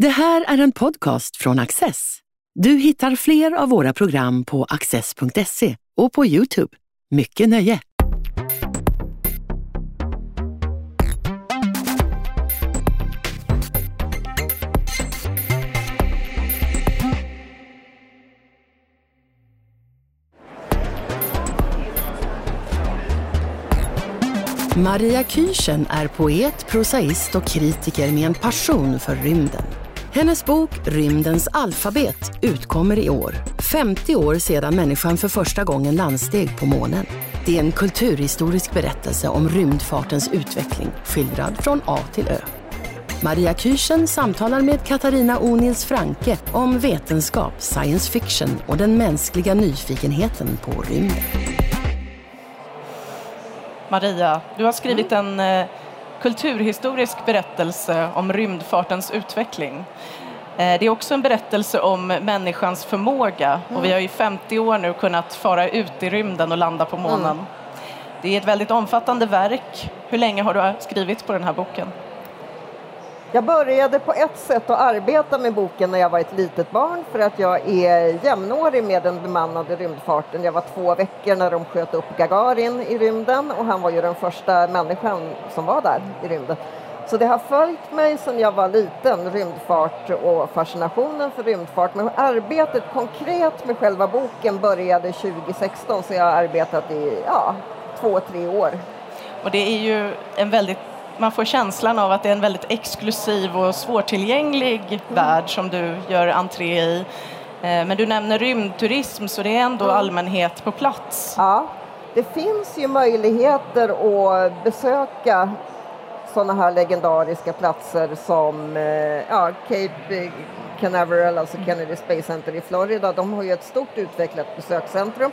Det här är en podcast från Access. Du hittar fler av våra program på access.se och på Youtube. Mycket nöje! Maria Kyrchen är poet, prosaist och kritiker med en passion för rymden. Hennes bok Rymdens alfabet utkommer i år, 50 år sedan människan för första gången landsteg på månen. Det är en kulturhistorisk berättelse om rymdfartens utveckling skildrad från A till Ö. Maria Kyrsen samtalar med Katarina O'Nils Franke om vetenskap, science fiction och den mänskliga nyfikenheten på rymden. Maria, du har skrivit en eh, kulturhistorisk berättelse om rymdfartens utveckling. Eh, det är också en berättelse om människans förmåga och vi har i 50 år nu kunnat fara ut i rymden och landa på månen. Mm. Det är ett väldigt omfattande verk. Hur länge har du skrivit på den här boken? Jag började på ett sätt att arbeta med boken när jag var ett litet barn för att jag är jämnårig med den bemannade rymdfarten. Jag var två veckor när de sköt upp Gagarin i rymden och han var ju den första människan som var där i rymden. Så det har följt mig sedan jag var liten, rymdfart och fascinationen för rymdfart. Men arbetet konkret med själva boken började 2016 så jag har arbetat i ja, två, tre år. Och det är ju en väldigt man får känslan av att det är en väldigt exklusiv och svårtillgänglig mm. värld som du gör entré i. Eh, men du nämner rymdturism, så det är ändå mm. allmänhet på plats. Ja, det finns ju möjligheter att besöka sådana här legendariska platser som eh, ja, Cape Canaveral, alltså Kennedy Space Center i Florida. De har ju ett stort utvecklat besökscentrum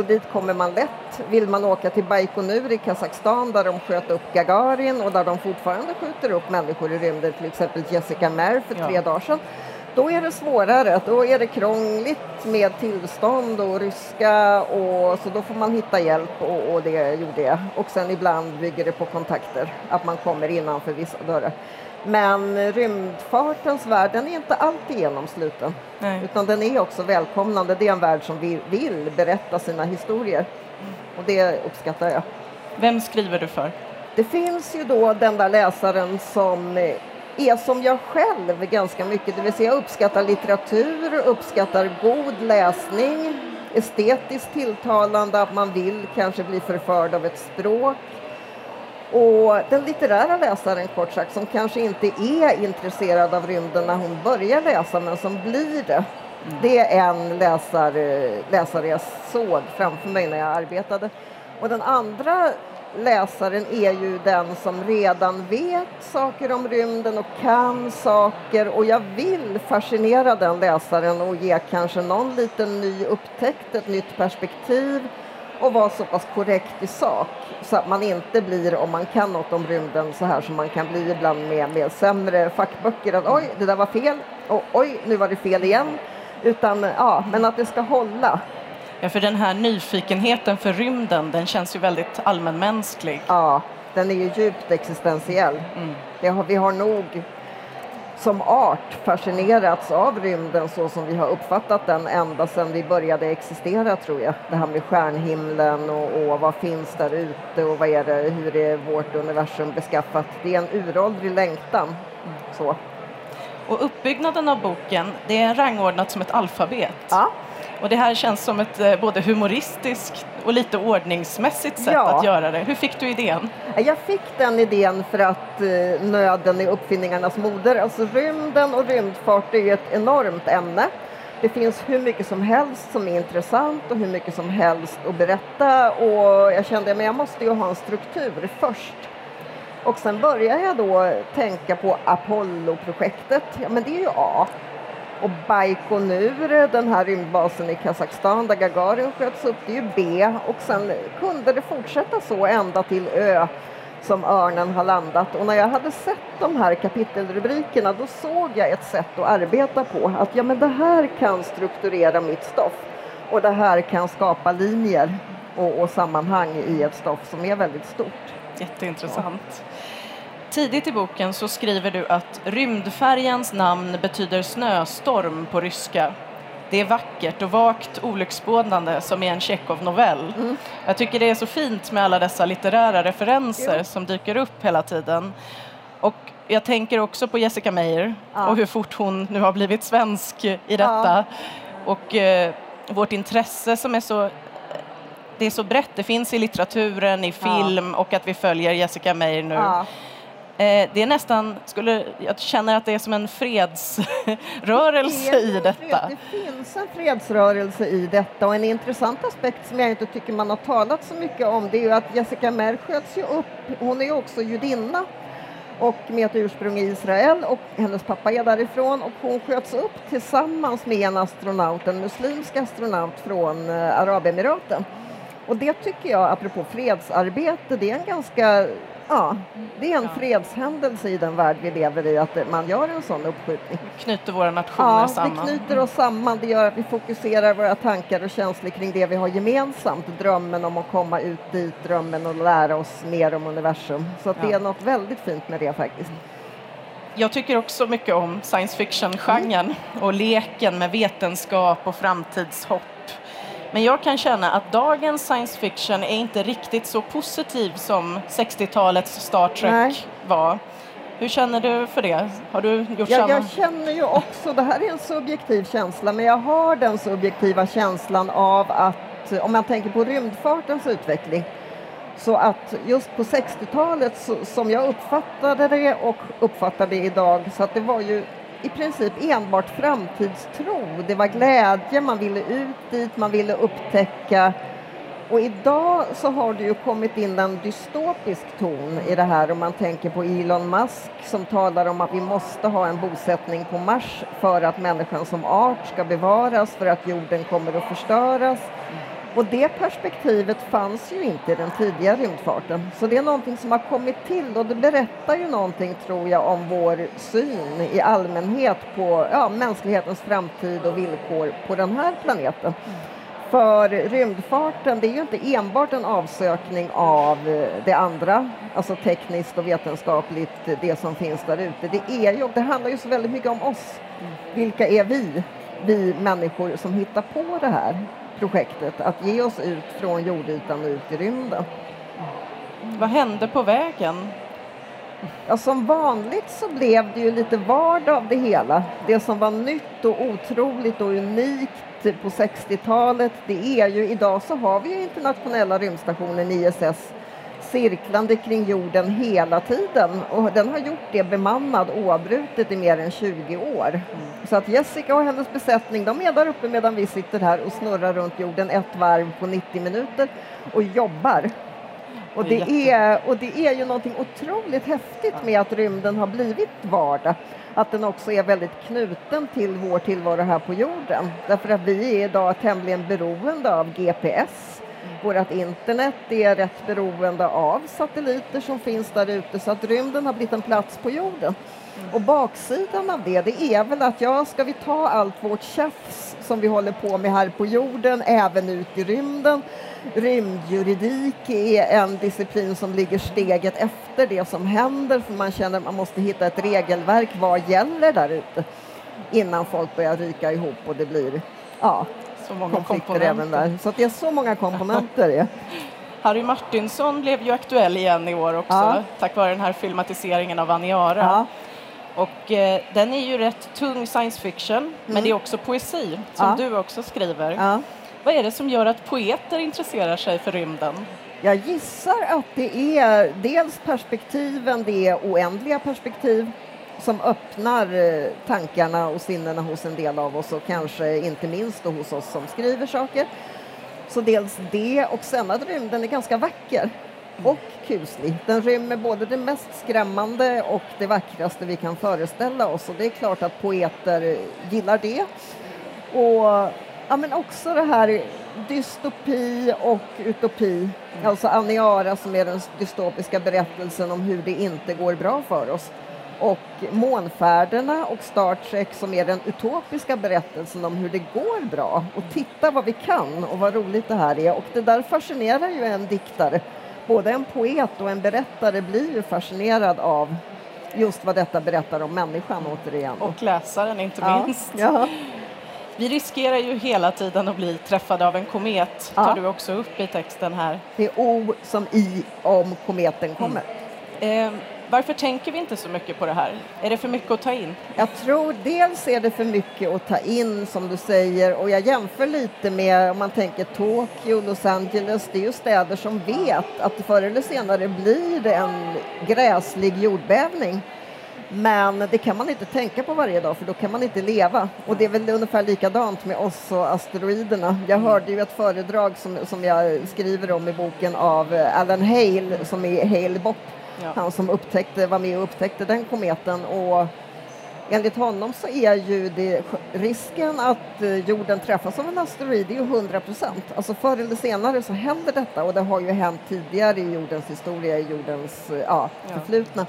så dit kommer man lätt. Vill man åka till Baikonur i Kazakstan där de sköt upp Gagarin och där de fortfarande skjuter upp människor i rymden, till exempel Jessica Mer för tre ja. dagar sedan, då är det svårare. Då är det krångligt med tillstånd och ryska och så då får man hitta hjälp och, och det gjorde jag. Och sen ibland bygger det på kontakter, att man kommer innanför vissa dörrar. Men rymdfartens värld den är inte alltid genomsluten. Nej. Utan den är också välkomnande. Det är en värld som vill, vill berätta sina historier. Och det uppskattar jag. Vem skriver du för? Det finns ju då den där läsaren som är som jag själv ganska mycket, det vill säga uppskattar litteratur, uppskattar god läsning, estetiskt tilltalande, att man vill kanske bli förförd av ett språk och den litterära läsaren, kort sagt, som kanske inte är intresserad av rymden när hon börjar läsa, men som blir det. Mm. Det är en läsare, läsare jag såg framför mig när jag arbetade. Och den andra läsaren är ju den som redan vet saker om rymden och kan saker och jag vill fascinera den läsaren och ge kanske någon liten ny upptäckt, ett nytt perspektiv och vara så pass korrekt i sak så att man inte blir, om man kan något om rymden, så här som man kan bli ibland med, med sämre fackböcker, att oj, det där var fel, och oj, nu var det fel igen. Utan, ja, men att det ska hålla. Ja, för den här nyfikenheten för rymden, den känns ju väldigt allmänmänsklig. Ja, den är ju djupt existentiell. Mm. Har, vi har nog som art fascinerats av rymden så som vi har uppfattat den ända sedan vi började existera tror jag. Det här med stjärnhimlen och, och vad finns där ute och vad är det, hur är vårt universum beskaffat. Det är en uråldrig längtan. Så. Och uppbyggnaden av boken, det är rangordnat som ett alfabet. Ja. Och det här känns som ett eh, både humoristiskt och lite ordningsmässigt sätt ja. att göra det. Hur fick du idén? Jag fick den idén för att eh, nöden är uppfinningarnas moder. Alltså rymden och rymdfart är ett enormt ämne. Det finns hur mycket som helst som är intressant och hur mycket som helst att berätta och jag kände att jag måste ju ha en struktur först. Och sen började jag då tänka på Apollo-projektet. Ja, men det är ju A. Och Baikonur, den här rymdbasen i Kazakstan där Gagarin sköts upp, det är ju B. Och sen kunde det fortsätta så ända till Ö som örnen har landat. Och när jag hade sett de här kapitelrubrikerna då såg jag ett sätt att arbeta på. Att ja, men det här kan strukturera mitt stoff och det här kan skapa linjer och, och sammanhang i ett stoff som är väldigt stort. Jätteintressant. Tidigt i boken så skriver du att rymdfärjans namn betyder snöstorm på ryska. Det är vackert och vagt olycksbådande som i en Tjechov-novell. Mm. Jag tycker det är så fint med alla dessa litterära referenser jo. som dyker upp hela tiden. Och jag tänker också på Jessica Meyer ja. och hur fort hon nu har blivit svensk i detta. Ja. Och eh, vårt intresse som är så det är så brett, det finns i litteraturen, i film ja. och att vi följer Jessica Meyer nu. Eh, det är nästan, skulle, jag känner att det är som en fredsrörelse det i detta. Det finns en fredsrörelse i detta och en intressant aspekt som jag inte tycker man har talat så mycket om det är ju att Jessica Mer sköts ju upp, hon är också judinna och med ett ursprung i Israel och hennes pappa är därifrån och hon sköts upp tillsammans med en astronaut, en muslimsk astronaut från eh, Arabemiraten. Och det tycker jag, apropå fredsarbete, det är en ganska Ja, det är en fredshändelse i den värld vi lever i att man gör en sån uppskjutning. Knyter våra nationer ja, samman. det knyter oss samman. Det gör att vi fokuserar våra tankar och känslor kring det vi har gemensamt. Drömmen om att komma ut dit, drömmen att lära oss mer om universum. Så det är något väldigt fint med det faktiskt. Jag tycker också mycket om science fiction-genren mm. och leken med vetenskap och framtidshopp men jag kan känna att dagens science fiction är inte riktigt så positiv som 60-talets Star Trek Nej. var. Hur känner du för det? Har du gjort ja, samma? Jag känner ju också, det här är en subjektiv känsla, men jag har den subjektiva känslan av att, om man tänker på rymdfartens utveckling, så att just på 60-talet, som jag uppfattade det och uppfattar det idag, så att det var ju i princip enbart framtidstro. Det var glädje, man ville ut dit, man ville upptäcka. Och idag så har det ju kommit in en dystopisk ton i det här om man tänker på Elon Musk som talar om att vi måste ha en bosättning på Mars för att människan som art ska bevaras, för att jorden kommer att förstöras. Och det perspektivet fanns ju inte i den tidiga rymdfarten. Så det är någonting som har kommit till och det berättar ju någonting, tror jag, om vår syn i allmänhet på ja, mänsklighetens framtid och villkor på den här planeten. För rymdfarten, det är ju inte enbart en avsökning av det andra, alltså tekniskt och vetenskapligt, det som finns där ute. Det, är ju, det handlar ju så väldigt mycket om oss. Vilka är vi, vi människor som hittar på det här? Projektet att ge oss ut från jordytan och ut i rymden. Vad hände på vägen? Ja, som vanligt så blev det ju lite vardag av det hela. Det som var nytt och otroligt och unikt på 60-talet, det är ju idag så har vi ju internationella rymdstationen ISS cirklande kring jorden hela tiden och den har gjort det bemannad oavbrutet i mer än 20 år. Mm. Så att Jessica och hennes besättning de är där uppe medan vi sitter här och snurrar runt jorden ett varv på 90 minuter och jobbar. Och det, är, och det är ju någonting otroligt häftigt med att rymden har blivit vardag. Att den också är väldigt knuten till vår tillvaro här på jorden. Därför att vi är idag tämligen beroende av GPS vårt internet är rätt beroende av satelliter som finns där ute så att rymden har blivit en plats på jorden. Och baksidan av det, det är väl att ja, ska vi ta allt vårt tjafs som vi håller på med här på jorden även ut i rymden? Rymdjuridik är en disciplin som ligger steget efter det som händer för man känner att man måste hitta ett regelverk. Vad gäller där ute? Innan folk börjar ryka ihop och det blir ja, så många konflikter även där. Så det är så många komponenter. Harry Martinsson blev ju aktuell igen i år också ja. tack vare den här filmatiseringen av Aniara. Ja. Och eh, den är ju rätt tung science fiction, mm. men det är också poesi som ja. du också skriver. Vad är det som gör att poeter intresserar sig för rymden? Jag gissar att det är dels perspektiven, det är oändliga perspektiv som öppnar eh, tankarna och sinnena hos en del av oss och kanske inte minst hos oss som skriver saker. Så dels det och sen att rymden är ganska vacker och kuslig. Den rymmer både det mest skrämmande och det vackraste vi kan föreställa oss och det är klart att poeter gillar det. Och ja, men också det här dystopi och utopi, alltså Aniara som är den dystopiska berättelsen om hur det inte går bra för oss och månfärderna och Star Trek som är den utopiska berättelsen om hur det går bra och titta vad vi kan och vad roligt det här är och det där fascinerar ju en diktare både en poet och en berättare blir ju fascinerad av just vad detta berättar om människan återigen. Och läsaren inte ja. minst. Ja. Vi riskerar ju hela tiden att bli träffade av en komet, tar du också upp i texten här. Det är O som I om kometen kommer. Mm. Eh, varför tänker vi inte så mycket på det här? Är det för mycket att ta in? Jag tror dels är det för mycket att ta in som du säger och jag jämför lite med om man tänker Tokyo, Los Angeles, det är ju städer som vet att förr eller senare blir det en gräslig jordbävning. Men det kan man inte tänka på varje dag för då kan man inte leva. Och det är väl ungefär likadant med oss och asteroiderna. Jag mm. hörde ju ett föredrag som, som jag skriver om i boken av Alan Hale som är Hale Bopp Ja. Han som upptäckte, var med och upptäckte den kometen. Och enligt honom så är ju det, risken att eh, jorden träffas av en asteroid är ju 100 procent. Alltså förr eller senare så händer detta och det har ju hänt tidigare i jordens historia, i jordens eh, ja, förflutna.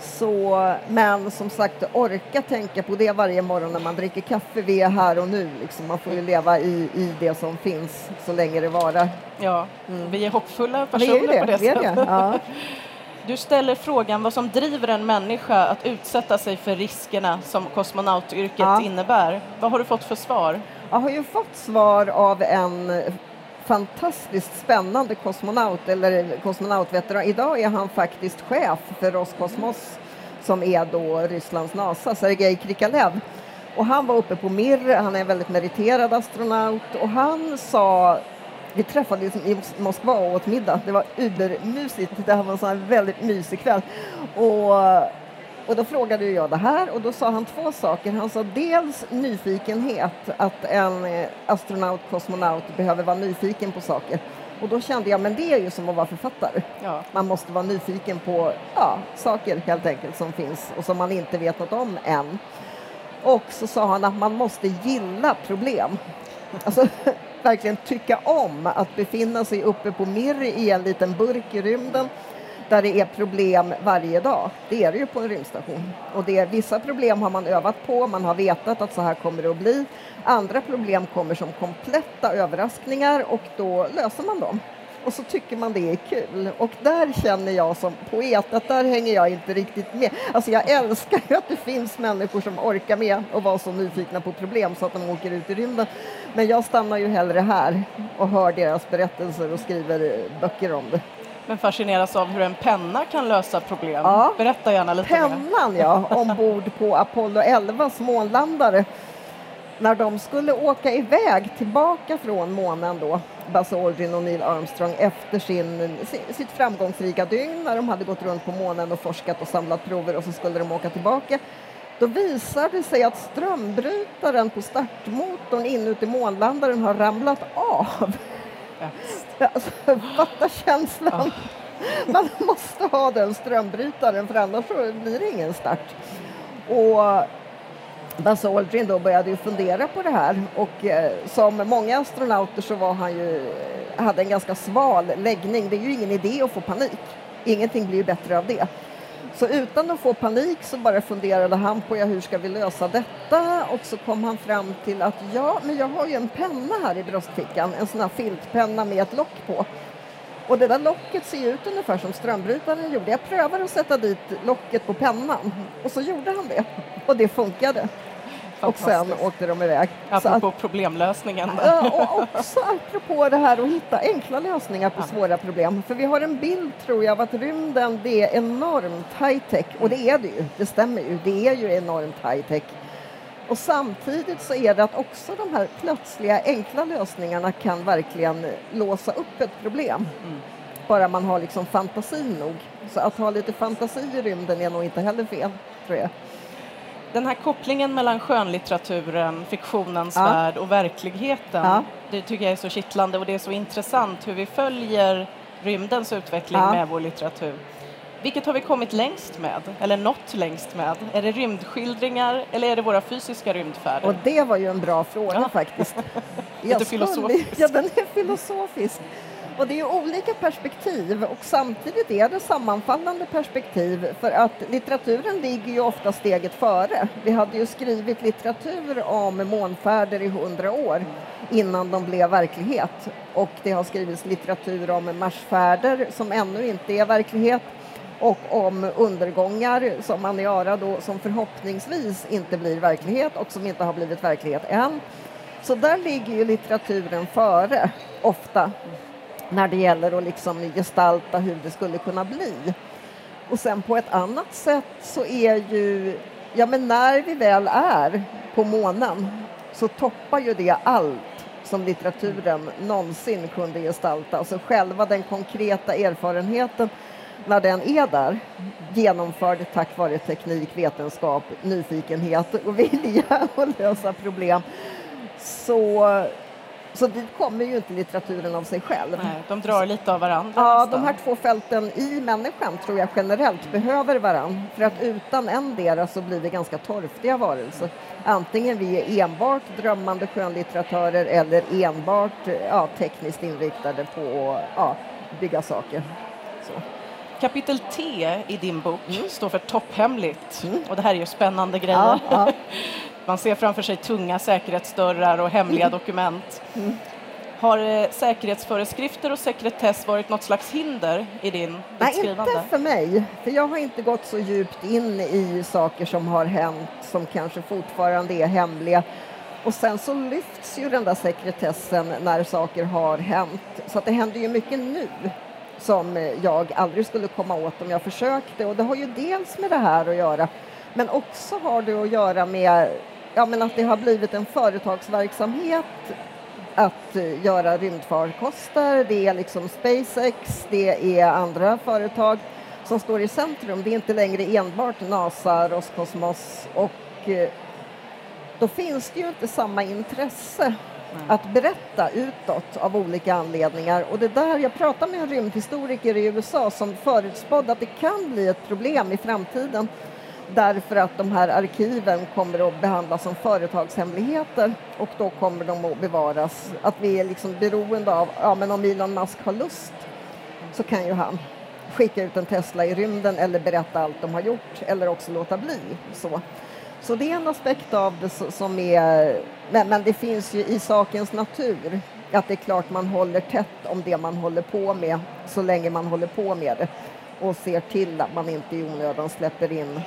Så, men som sagt, orka tänka på det varje morgon när man dricker kaffe. Vi är här och nu. Liksom. Man får ju leva i, i det som finns så länge det varar. Ja, mm. vi är hoppfulla personer ja, det, på det sättet. Det, ja. Du ställer frågan vad som driver en människa att utsätta sig för riskerna som kosmonautyrket ja. innebär. Vad har du fått för svar? Jag har ju fått svar av en fantastiskt spännande kosmonaut, eller kosmonautveteran. Idag är han faktiskt chef för Roskosmos som är då Rysslands NASA, Sergej Krikalev. Och han var uppe på Mir, han är en väldigt meriterad astronaut och han sa vi träffades i Moskva och åt middag. Det var übermysigt. Det här var en sån väldigt mysig kväll. Och, och då frågade jag det här och då sa han två saker. Han sa dels nyfikenhet, att en eh, astronaut, kosmonaut behöver vara nyfiken på saker. Och då kände jag, men det är ju som att vara författare. Ja. Man måste vara nyfiken på ja, saker helt enkelt som finns och som man inte vet något om än. Och så sa han att man måste gilla problem. Alltså, verkligen tycka om att befinna sig uppe på Mirri i en liten burk i rymden där det är problem varje dag. Det är det ju på en rymdstation. Och det är, vissa problem har man övat på, man har vetat att så här kommer det att bli. Andra problem kommer som kompletta överraskningar och då löser man dem och så tycker man det är kul. Och där känner jag som poet att där hänger jag inte riktigt med. Alltså jag älskar ju att det finns människor som orkar med och vara så nyfikna på problem så att de åker ut i rymden. Men jag stannar ju hellre här och hör deras berättelser och skriver böcker om det. Men fascineras av hur en penna kan lösa problem. Ja. Berätta gärna lite Pennan, mer. ja, ombord på Apollo 11 månlandare när de skulle åka iväg tillbaka från månen då, Buzz Aldrin och Neil Armstrong efter sin, sitt framgångsrika dygn när de hade gått runt på månen och forskat och samlat prover och så skulle de åka tillbaka. Då visade det sig att strömbrytaren på startmotorn inuti månlandaren har ramlat av. Alltså, fatta känslan. Man måste ha den strömbrytaren för annars blir det ingen start. Och Buzz Aldrin då började ju fundera på det här och eh, som många astronauter så var han ju, eh, hade en ganska sval läggning. Det är ju ingen idé att få panik. Ingenting blir ju bättre av det. Så utan att få panik så bara funderade han på ja, hur ska vi lösa detta och så kom han fram till att ja, men jag har ju en penna här i bröstfickan, en sån här filtpenna med ett lock på. Och det där locket ser ut ungefär som strömbrytaren gjorde. Jag prövar att sätta dit locket på pennan och så gjorde han det och det funkade. Och sen åkte de iväg. Apropå att, problemlösningen. Och också apropå det här att hitta enkla lösningar på ja. svåra problem. För vi har en bild, tror jag, av att rymden det är enormt high-tech. Och det är det ju, det stämmer ju. Det är ju enormt high-tech. Och samtidigt så är det att också de här plötsliga enkla lösningarna kan verkligen låsa upp ett problem. Mm. Bara man har liksom fantasi nog. Så att ha lite fantasi i rymden är nog inte heller fel, tror jag den här kopplingen mellan skönlitteraturen, fiktionens ja. värld och verkligheten, ja. det tycker jag är så kittlande och det är så intressant hur vi följer rymdens utveckling ja. med vår litteratur. Vilket har vi kommit längst med, eller nått längst med? Är det rymdskildringar eller är det våra fysiska rymdfärder? Och det var ju en bra fråga faktiskt. Lite filosofiskt. Ja, den är filosofisk. Och det är olika perspektiv och samtidigt är det sammanfallande perspektiv för att litteraturen ligger ju ofta steget före. Vi hade ju skrivit litteratur om månfärder i hundra år innan de blev verklighet och det har skrivits litteratur om marsfärder som ännu inte är verklighet och om undergångar som Aniara då som förhoppningsvis inte blir verklighet och som inte har blivit verklighet än. Så där ligger ju litteraturen före ofta när det gäller att liksom gestalta hur det skulle kunna bli. Och sen på ett annat sätt så är ju, ja men när vi väl är på månen så toppar ju det allt som litteraturen någonsin kunde gestalta. Alltså själva den konkreta erfarenheten när den är där, genomförd tack vare teknik, vetenskap, nyfikenhet och vilja att lösa problem, så så dit kommer ju inte litteraturen av sig själv. Nej, de drar lite av varandra. Ja, nästan. de här två fälten i människan tror jag generellt behöver varandra. För att utan endera så blir vi ganska torftiga varelser. Antingen vi är enbart drömmande skönlitteratörer eller enbart ja, tekniskt inriktade på att ja, bygga saker. Så. Kapitel T i din bok mm. står för topphemligt. Mm. Och det här är ju spännande grejer. Ja. Man ser framför sig tunga säkerhetsdörrar och hemliga dokument. Mm. Har eh, säkerhetsföreskrifter och sekretess varit något slags hinder i din Nej, skrivande? inte för mig. För jag har inte gått så djupt in i saker som har hänt som kanske fortfarande är hemliga. Och sen så lyfts ju den där sekretessen när saker har hänt. Så det händer ju mycket nu som jag aldrig skulle komma åt om jag försökte. Och det har ju dels med det här att göra men också har det att göra med ja, men att det har blivit en företagsverksamhet att uh, göra rymdfarkoster. Det är liksom SpaceX, det är andra företag som står i centrum. Det är inte längre enbart NASA, Roskosmos och uh, då finns det ju inte samma intresse att berätta utåt av olika anledningar. Och det där, jag pratade med en rymdhistoriker i USA som förutspådde att det kan bli ett problem i framtiden därför att de här arkiven kommer att behandlas som företagshemligheter och då kommer de att bevaras. Att vi är liksom beroende av, ja men om Elon Musk har lust så kan ju han skicka ut en Tesla i rymden eller berätta allt de har gjort eller också låta bli. Så, så det är en aspekt av det som är, men, men det finns ju i sakens natur att det är klart man håller tätt om det man håller på med så länge man håller på med det och ser till att man inte i onödan släpper in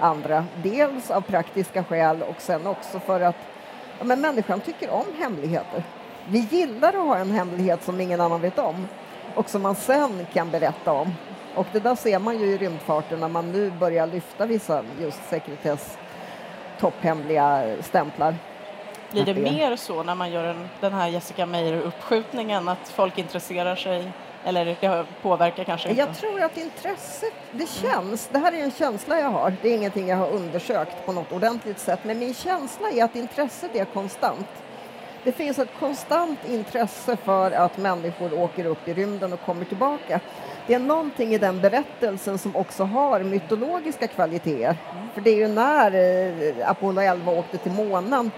andra. Dels av praktiska skäl och sen också för att ja, men människan tycker om hemligheter. Vi gillar att ha en hemlighet som ingen annan vet om och som man sen kan berätta om. Och det där ser man ju i rymdfarten när man nu börjar lyfta vissa just sekretess topphemliga stämplar. Blir det mer så när man gör en, den här Jessica Meyer-uppskjutningen, att folk intresserar sig eller det påverkar kanske inte? Jag tror att intresset, det känns, det här är en känsla jag har, det är ingenting jag har undersökt på något ordentligt sätt, men min känsla är att intresset är konstant. Det finns ett konstant intresse för att människor åker upp i rymden och kommer tillbaka. Det är någonting i den berättelsen som också har mytologiska kvaliteter. För det är ju när eh, Apollo 11 åkte till månen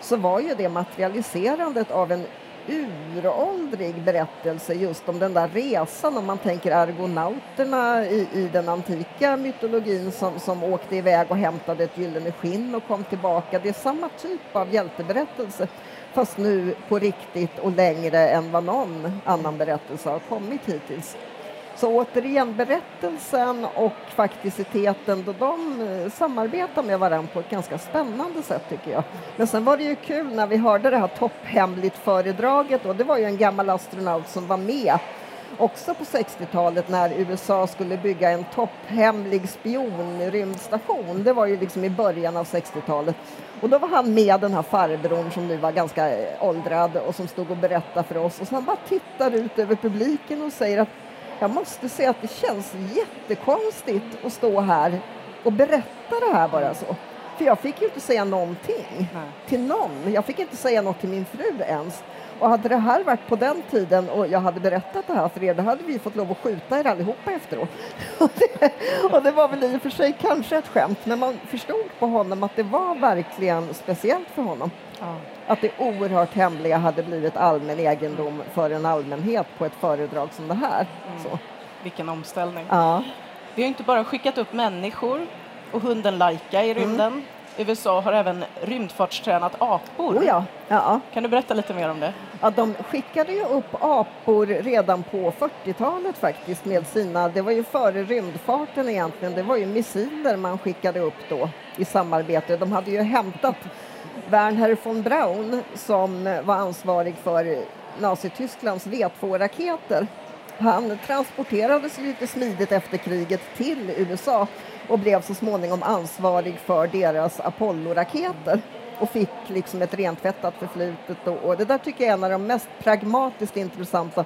så var ju det materialiserandet av en uråldrig berättelse just om den där resan om man tänker argonauterna i, i den antika mytologin som, som åkte iväg och hämtade ett gyllene skinn och kom tillbaka. Det är samma typ av hjälteberättelse fast nu på riktigt och längre än vad någon annan berättelse har kommit hittills. Så återigen, berättelsen och fakticiteten, då de eh, samarbetar med varandra på ett ganska spännande sätt tycker jag. Men sen var det ju kul när vi hörde det här topphemligt föredraget och det var ju en gammal astronaut som var med också på 60-talet när USA skulle bygga en topphemlig spionrymdstation. Det var ju liksom i början av 60-talet. Och då var han med den här farbrorn som nu var ganska eh, åldrad och som stod och berättade för oss och så han bara tittar ut över publiken och säger att jag måste säga att det känns jättekonstigt att stå här och berätta det här bara så. För jag fick ju inte säga någonting Nej. till någon. Jag fick inte säga något till min fru ens. Och hade det här varit på den tiden och jag hade berättat det här för er, då hade vi fått lov att skjuta er allihopa efteråt. Och det, och det var väl i och för sig kanske ett skämt, men man förstod på honom att det var verkligen speciellt för honom. Ja. Att det oerhört hemliga hade blivit allmän egendom för en allmänhet på ett föredrag som det här. Mm. Så. Vilken omställning. Ja. Vi har inte bara skickat upp människor och hunden Laika i rymden. Mm. USA har även rymdfartstränat apor. Oh ja. Ja. Kan du berätta lite mer om det? Ja, de skickade ju upp apor redan på 40-talet faktiskt med sina, det var ju före rymdfarten egentligen, det var ju missiler man skickade upp då i samarbete. De hade ju hämtat Werner von Braun som var ansvarig för Nazitysklands V2-raketer. Han transporterades lite smidigt efter kriget till USA och blev så småningom ansvarig för deras Apollo-raketer och fick liksom ett rentvättat förflutet. Och, det där tycker jag är en av de mest pragmatiskt intressanta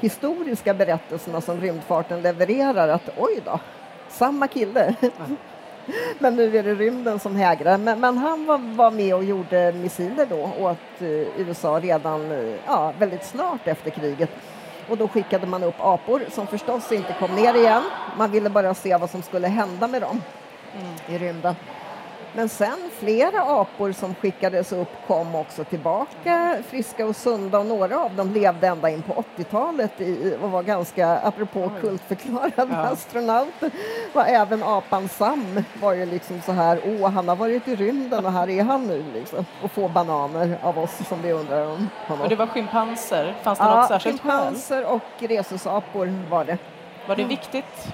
historiska berättelserna som rymdfarten levererar. Att oj då, samma kille. men nu är det rymden som hägrar. Men, men han var, var, med och gjorde missiler då åt uh, USA redan uh, ja, väldigt snart efter kriget. Och då skickade man upp apor som förstås inte kom ner igen. Man ville bara se vad som skulle hända med dem mm. i rymden. Men sen flera apor som skickades upp kom också tillbaka friska och sunda och några av dem levde ända in på 80-talet och var ganska, apropå kultförklarade ja. astronauter, var även apan Sam var ju liksom så här, åh han har varit i rymden och här är han nu liksom och får bananer av oss som vi undrar om honom. Och det var schimpanser, fanns det ja, något särskilt schimpanser och rhesusapor var det. Var det viktigt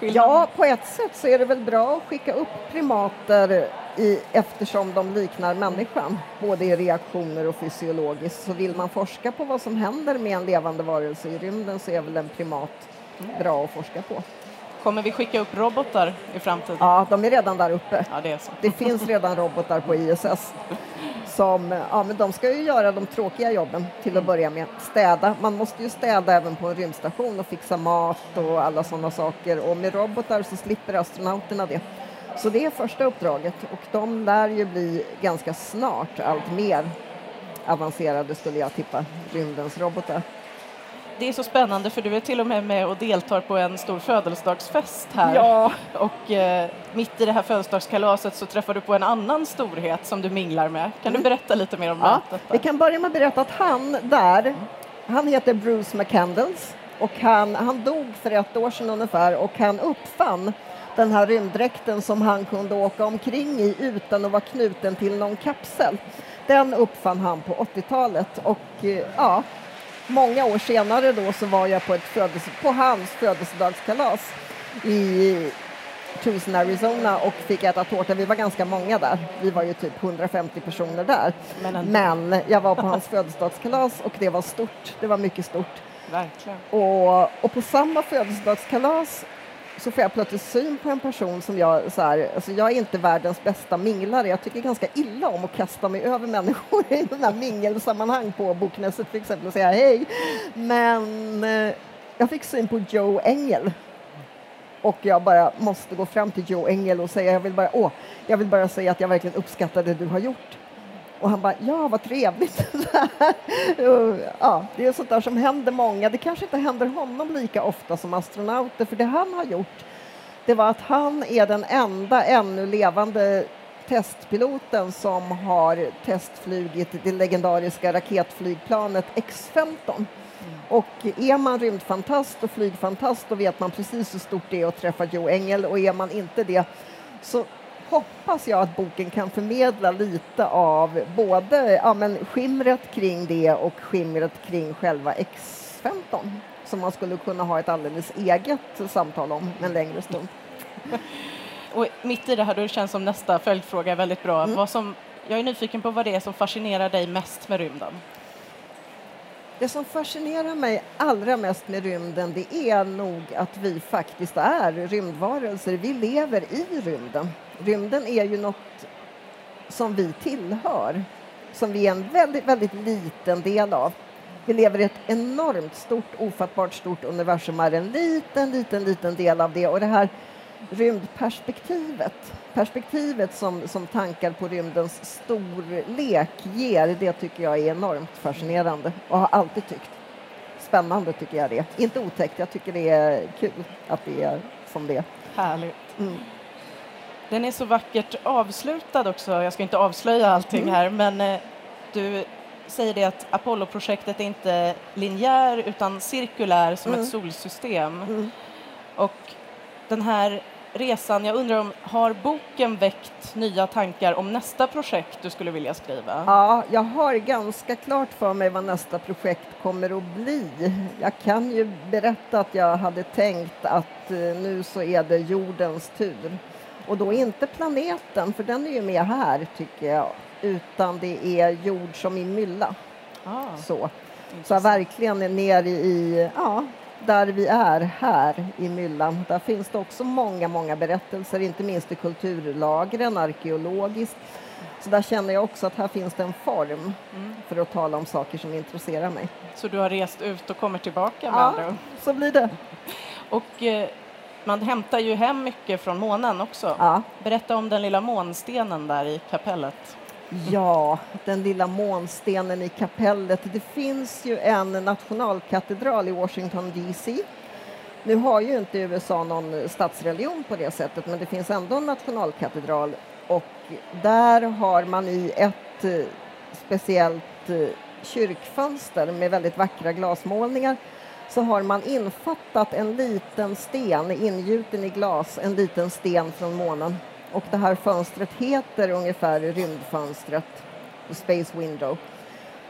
artskillnad? Ja, på ett sätt så är det väl bra att skicka upp primater i, eftersom de liknar människan, både i reaktioner och fysiologiskt. Så vill man forska på vad som händer med en levande varelse i rymden så är väl en primat bra att forska på. Kommer vi skicka upp robotar i framtiden? Ja, de är redan där uppe. Ja, det, det finns redan robotar på ISS. Som, ja, men de ska ju göra de tråkiga jobben till att börja med. Städa. Man måste ju städa även på en rymdstation och fixa mat och alla sådana saker. Och med robotar så slipper astronauterna det. Så det är första uppdraget och de lär ju bli ganska snart allt mer avancerade skulle jag tippa, rymdens robotar det är så spännande för du är till och med med och deltar på en stor födelsedagsfest här. Ja. Och eh, mitt i det här födelsedagskalaset så träffar du på en annan storhet som du minglar med. Kan mm. du berätta lite mer om ja, detta? Vi kan börja med att berätta att han där, han heter Bruce McCandles och han, han dog för ett år sedan ungefär och han uppfann den här rymddräkten som han kunde åka omkring i utan att vara knuten till någon kapsel. Den uppfann han på 80-talet och eh, ja, många år senare då så var jag på, ett födelse, på hans födelsedagskalas i Tucson, Arizona och fick äta tårta. Vi var ganska många där. Vi var ju typ 150 personer där. Men, Men jag var på hans födelsedagskalas och det var stort. Det var mycket stort. Verkligen. Och, och på samma födelsedagskalas så får jag plötsligt syn på en person som jag, så här, alltså jag är inte världens bästa minglare. Jag tycker ganska illa om att kasta mig över människor i sådana mingelsammanhang på Boknäset till exempel och säga hej. Men eh, jag fick syn på Joe Engel. Och jag bara måste gå fram till Joe Engel och säga, jag vill bara, åh, jag vill bara säga att jag verkligen uppskattar det du har gjort. Och han bara, ja vad trevligt. ja, det är sånt där som händer många. Det kanske inte händer honom lika ofta som astronauter, för det han har gjort det var att han är den enda ännu levande testpiloten som har testflugit det legendariska raketflygplanet X-15. Mm. Och är man rymdfantast och flygfantast då vet man precis hur stort det är att träffa Joe Engel och är man inte det så hoppas jag att boken kan förmedla lite av både ja, men skimret kring det och skimret kring själva X15 som man skulle kunna ha ett alldeles eget samtal om en längre stund. Och mitt i det här, då känns som nästa följdfråga är väldigt bra. Mm. Vad som, jag är nyfiken på vad det är som fascinerar dig mest med rymden. Det som fascinerar mig allra mest med rymden det är nog att vi faktiskt är rymdvarelser. Vi lever i rymden. Rymden är ju något som vi tillhör, som vi är en väldigt, väldigt liten del av. Vi lever i ett enormt stort, ofattbart stort universum, är en liten, liten, liten del av det. Och det här rymdperspektivet. Perspektivet som, som tankar på rymdens storlek ger, det tycker jag är enormt fascinerande och har alltid tyckt. Spännande tycker jag det. Inte otäckt, jag tycker det är kul att det är som det är. Härligt. Mm. Den är så vackert avslutad också. Jag ska inte avslöja allting mm. här, men eh, du säger det att Apollo-projektet är inte linjär utan cirkulär som mm. ett solsystem. Mm. Och den här resan, jag undrar om, har boken väckt nya tankar om nästa projekt du skulle vilja skriva? Ja, jag har ganska klart för mig vad nästa projekt kommer att bli. Jag kan ju berätta att jag hade tänkt att eh, nu så är det jordens tur. Och då inte planeten, för den är ju med här tycker jag, utan det är jord som i mylla. Ah, så. Så verkligen ner i, ja, där vi är här i myllan. Där finns det också många, många berättelser, inte minst i kulturlagren, arkeologiskt. Så där känner jag också att här finns det en form mm. för att tala om saker som intresserar mig. Så du har rest ut och kommer tillbaka med Ja, så blir det. Och eh, man hämtar ju hem mycket från månen också. Ja. Berätta om den lilla månstenen där i kapellet. Ja, den lilla månstenen i kapellet. Det finns ju en nationalkatedral i Washington DC. Nu har ju inte USA någon statsreligion på det sättet, men det finns ändå en nationalkatedral och där har man i ett eh, speciellt eh, kyrkfönster med väldigt vackra glasmålningar så har man infattat en liten sten, ingjuten i glas, en liten sten från månen. Och det här fönstret heter ungefär rymdfönstret, Space Window.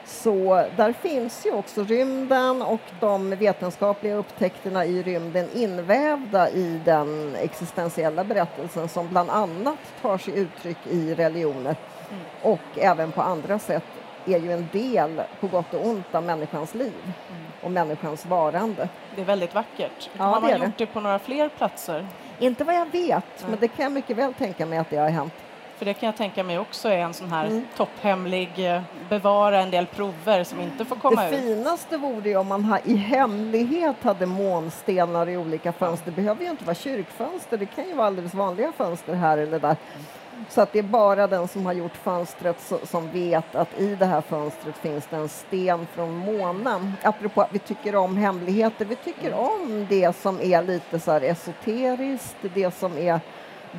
Så där finns ju också rymden och de vetenskapliga upptäckterna i rymden invävda i den existentiella berättelsen som bland annat tar sig uttryck i religioner mm. och även på andra sätt är ju en del, på gott och ont, av människans liv mm. och människans varande. Det är väldigt vackert. Ja, har man gjort det. det på några fler platser? Inte vad jag vet, Nej. men det kan jag mycket väl tänka mig att det har hänt. För det kan jag tänka mig också är en sån här mm. topphemlig, eh, bevara en del prover som inte får komma ut. Det finaste vore ju om man i hemlighet hade månstenar i olika fönster. Det behöver ju inte vara kyrkfönster, det kan ju vara alldeles vanliga fönster här eller där. Så att det är bara den som har gjort fönstret som vet att i det här fönstret finns det en sten från månen. Apropå att vi tycker om hemligheter, vi tycker om det som är lite så här esoteriskt, det som är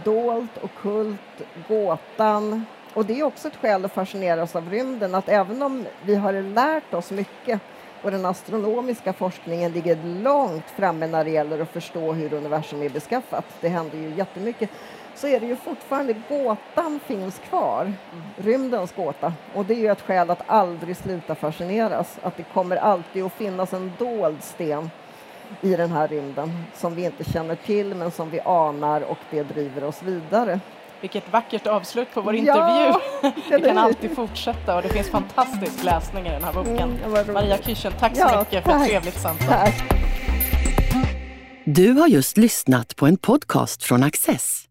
dolt, okult, gåtan. Och det är också ett skäl att fascineras av rymden, att även om vi har lärt oss mycket och den astronomiska forskningen ligger långt framme när det gäller att förstå hur universum är beskaffat, det händer ju jättemycket, så är det ju fortfarande gåtan finns kvar, mm. rymdens gåta. Och det är ju ett skäl att aldrig sluta fascineras, att det kommer alltid att finnas en dold sten i den här rymden som vi inte känner till men som vi anar och det driver oss vidare. Vilket vackert avslut på vår intervju. Ja, vi kan alltid fortsätta och det finns fantastisk läsning i den här boken. Mm, Maria Kirchen, tack så ja, mycket tack. för ett trevligt samtal. Tack. Du har just lyssnat på en podcast från Access.